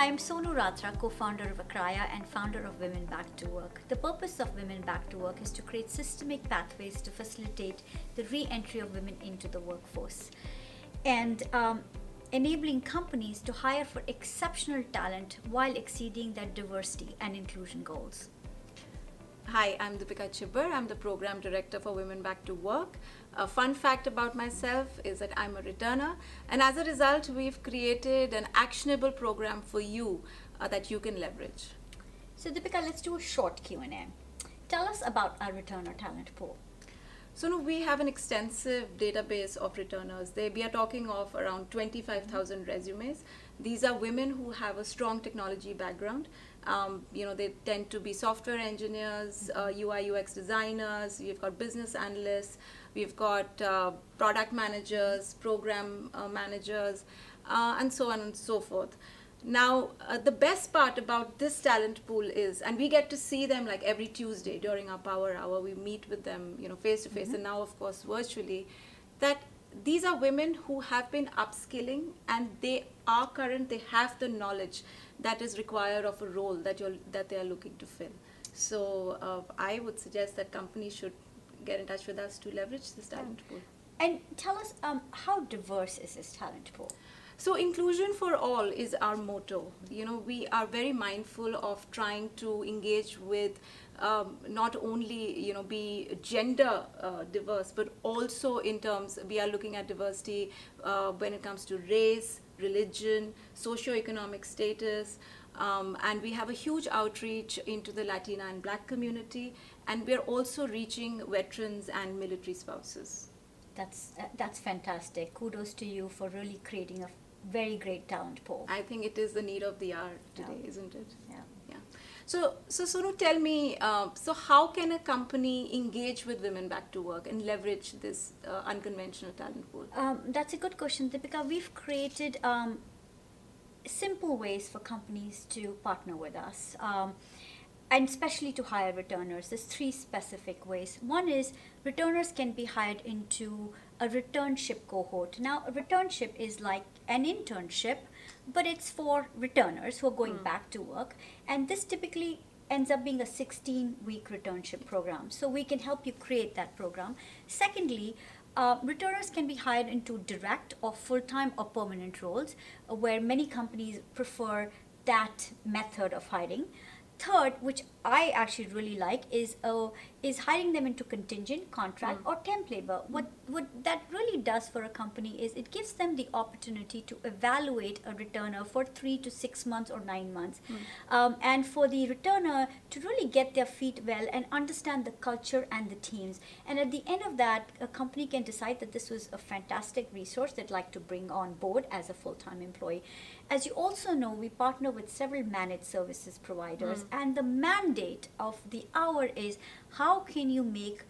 I am Sonu Ratra, co founder of Akraya and founder of Women Back to Work. The purpose of Women Back to Work is to create systemic pathways to facilitate the re entry of women into the workforce and um, enabling companies to hire for exceptional talent while exceeding their diversity and inclusion goals. Hi, I'm Deepika Chibber. I'm the program director for Women Back to Work. A fun fact about myself is that I'm a returner, and as a result, we've created an actionable program for you uh, that you can leverage. So, Deepika, let's do a short Q&A. Tell us about our returner talent pool. So no, we have an extensive database of returners. They, we are talking of around 25,000 resumes. These are women who have a strong technology background. Um, you know, they tend to be software engineers, uh, UI UX designers. We've got business analysts. We've got uh, product managers, program uh, managers, uh, and so on and so forth. Now, uh, the best part about this talent pool is, and we get to see them like every Tuesday during our power hour. We meet with them, you know, face to face, and now, of course, virtually. That these are women who have been upskilling, and they are current. They have the knowledge that is required of a role that you're that they are looking to fill. So, uh, I would suggest that companies should get in touch with us to leverage this talent pool. And tell us, um, how diverse is this talent pool? So inclusion for all is our motto. You know, we are very mindful of trying to engage with um, not only you know be gender uh, diverse, but also in terms we are looking at diversity uh, when it comes to race, religion, socio-economic status. Um, and we have a huge outreach into the Latina and Black community, and we're also reaching veterans and military spouses. That's uh, that's fantastic. Kudos to you for really creating a very great talent pool. I think it is the need of the hour today, Yeah. isn't it? Yeah. Yeah. So, so Sonu, tell me, uh, so how can a company engage with women back to work and leverage this uh, unconventional talent pool? Um, that's a good question, Deepika. We've created um, simple ways for companies to partner with us. Um, and especially to hire returners, there's three specific ways. One is returners can be hired into a returnship cohort. Now, a returnship is like an internship, but it's for returners who are going back to work. And this typically ends up being a 16 week returnship program. So we can help you create that program. Secondly, uh, returners can be hired into direct or full time or permanent roles, uh, where many companies prefer that method of hiring. Third, which I actually really like, is uh, is hiring them into contingent, contract, or temp labor. What what that really does for a company is it gives them the opportunity to evaluate a returner for three to six months or nine months, um, and for the returner to really get their feet well and understand the culture and the teams. And at the end of that, a company can decide that this was a fantastic resource they'd like to bring on board as a full time employee. As you also know, we partner with several managed services providers, and the mandate of the hour is how can you make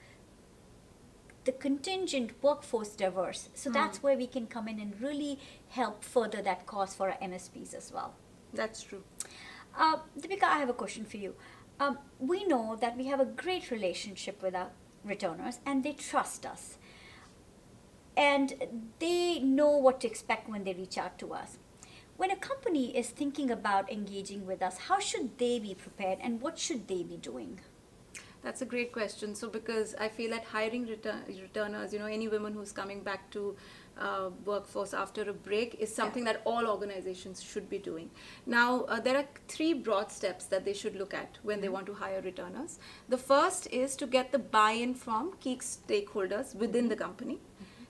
the contingent workforce diverse? So that's where we can come in and really help further that cause for our MSPs as well. That's true. Uh, Deepika, I have a question for you. Um, we know that we have a great relationship with our returners and they trust us. And they know what to expect when they reach out to us. When a company is thinking about engaging with us, how should they be prepared and what should they be doing? That's a great question. So, because I feel that hiring return, returners, you know, any woman who's coming back to uh, workforce after a break is something that all organizations should be doing. Now, uh, there are three broad steps that they should look at when they want to hire returners. The first is to get the buy-in from key stakeholders within the company.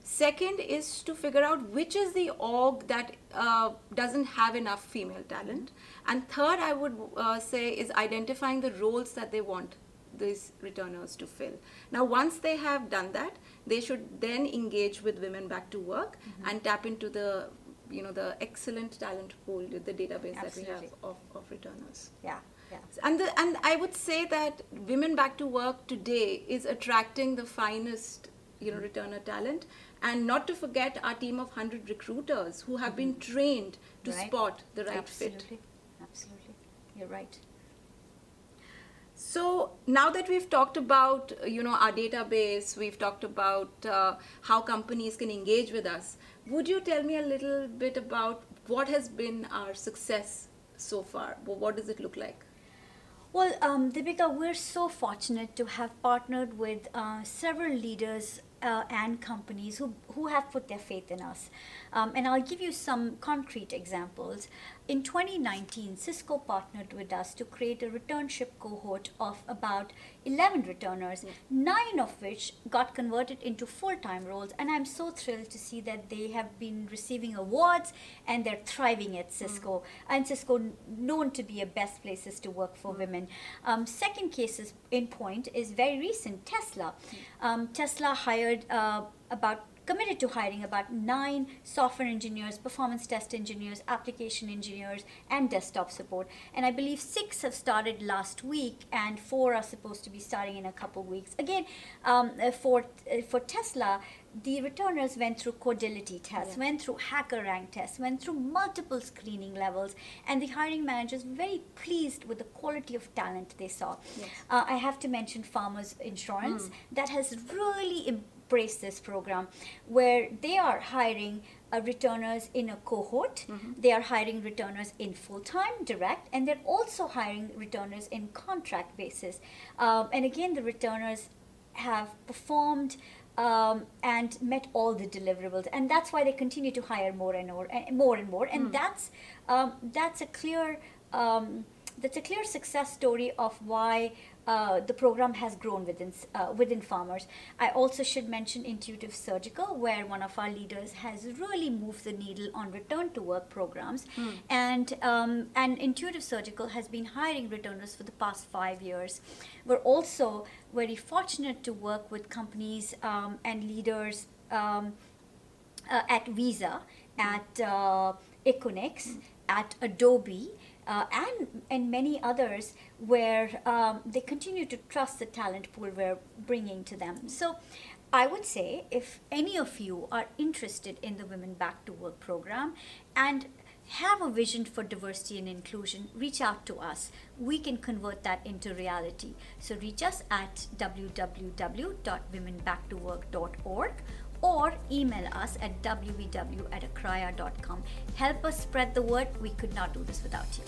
Second is to figure out which is the org that uh, doesn't have enough female talent. And third, I would uh, say, is identifying the roles that they want these returners to fill. Now, once they have done that, they should then engage with women back to work and tap into the you know the excellent talent pool, the database that we have of, of returners. Yeah, yeah. And the, and I would say that women back to work today is attracting the finest you know returner talent and not to forget our team of 100 recruiters who have been trained to Right. spot the right Absolutely. fit Absolutely. You're right. so now that we've talked about you know our database we've talked about uh, how companies can engage with us would you tell me a little bit about what has been our success so far? What does it look like? Well, um, Deepika, we're so fortunate to have partnered with uh, several leaders uh, and companies who, who have put their faith in us. Um, and I'll give you some concrete examples. In 2019, Cisco partnered with us to create a returnship cohort of about 11 returners, nine of which got converted into full time roles. And I'm so thrilled to see that they have been receiving awards and they're thriving at Cisco. Mm. And Cisco, known to be a best places to work for mm. women. Um, second case in point is very recent Tesla. Um, Tesla hired uh, about committed to hiring about nine software engineers, performance test engineers, application engineers, and desktop support. And I believe six have started last week, and four are supposed to be starting in a couple weeks. Again, um, uh, for uh, for Tesla, the returners went through codility tests, yeah. went through HackerRank tests, went through multiple screening levels, and the hiring managers were very pleased with the quality of talent they saw. Yes. Uh, I have to mention Farmers Insurance mm. that has really embrace this program where they are hiring uh, returners in a cohort. Mm-hmm. They are hiring returners in full time, direct, and they're also hiring returners in contract basis. Um, and again, the returners have performed. Um, and met all the deliverables, and that's why they continue to hire more and more, and more and more. And mm. that's um, that's a clear um, that's a clear success story of why uh, the program has grown within uh, within farmers. I also should mention Intuitive Surgical, where one of our leaders has really moved the needle on return to work programs, mm. and um, and Intuitive Surgical has been hiring returners for the past five years. We're also very fortunate to work with companies um, and leaders um, uh, at Visa, at uh, Equinix, mm. at Adobe uh, and and many others where um, they continue to trust the talent pool we're bringing to them. So. I would say if any of you are interested in the Women Back to Work program and have a vision for diversity and inclusion, reach out to us. We can convert that into reality. So reach us at www.womenbacktowork.org or email us at akraya.com. Help us spread the word. We could not do this without you.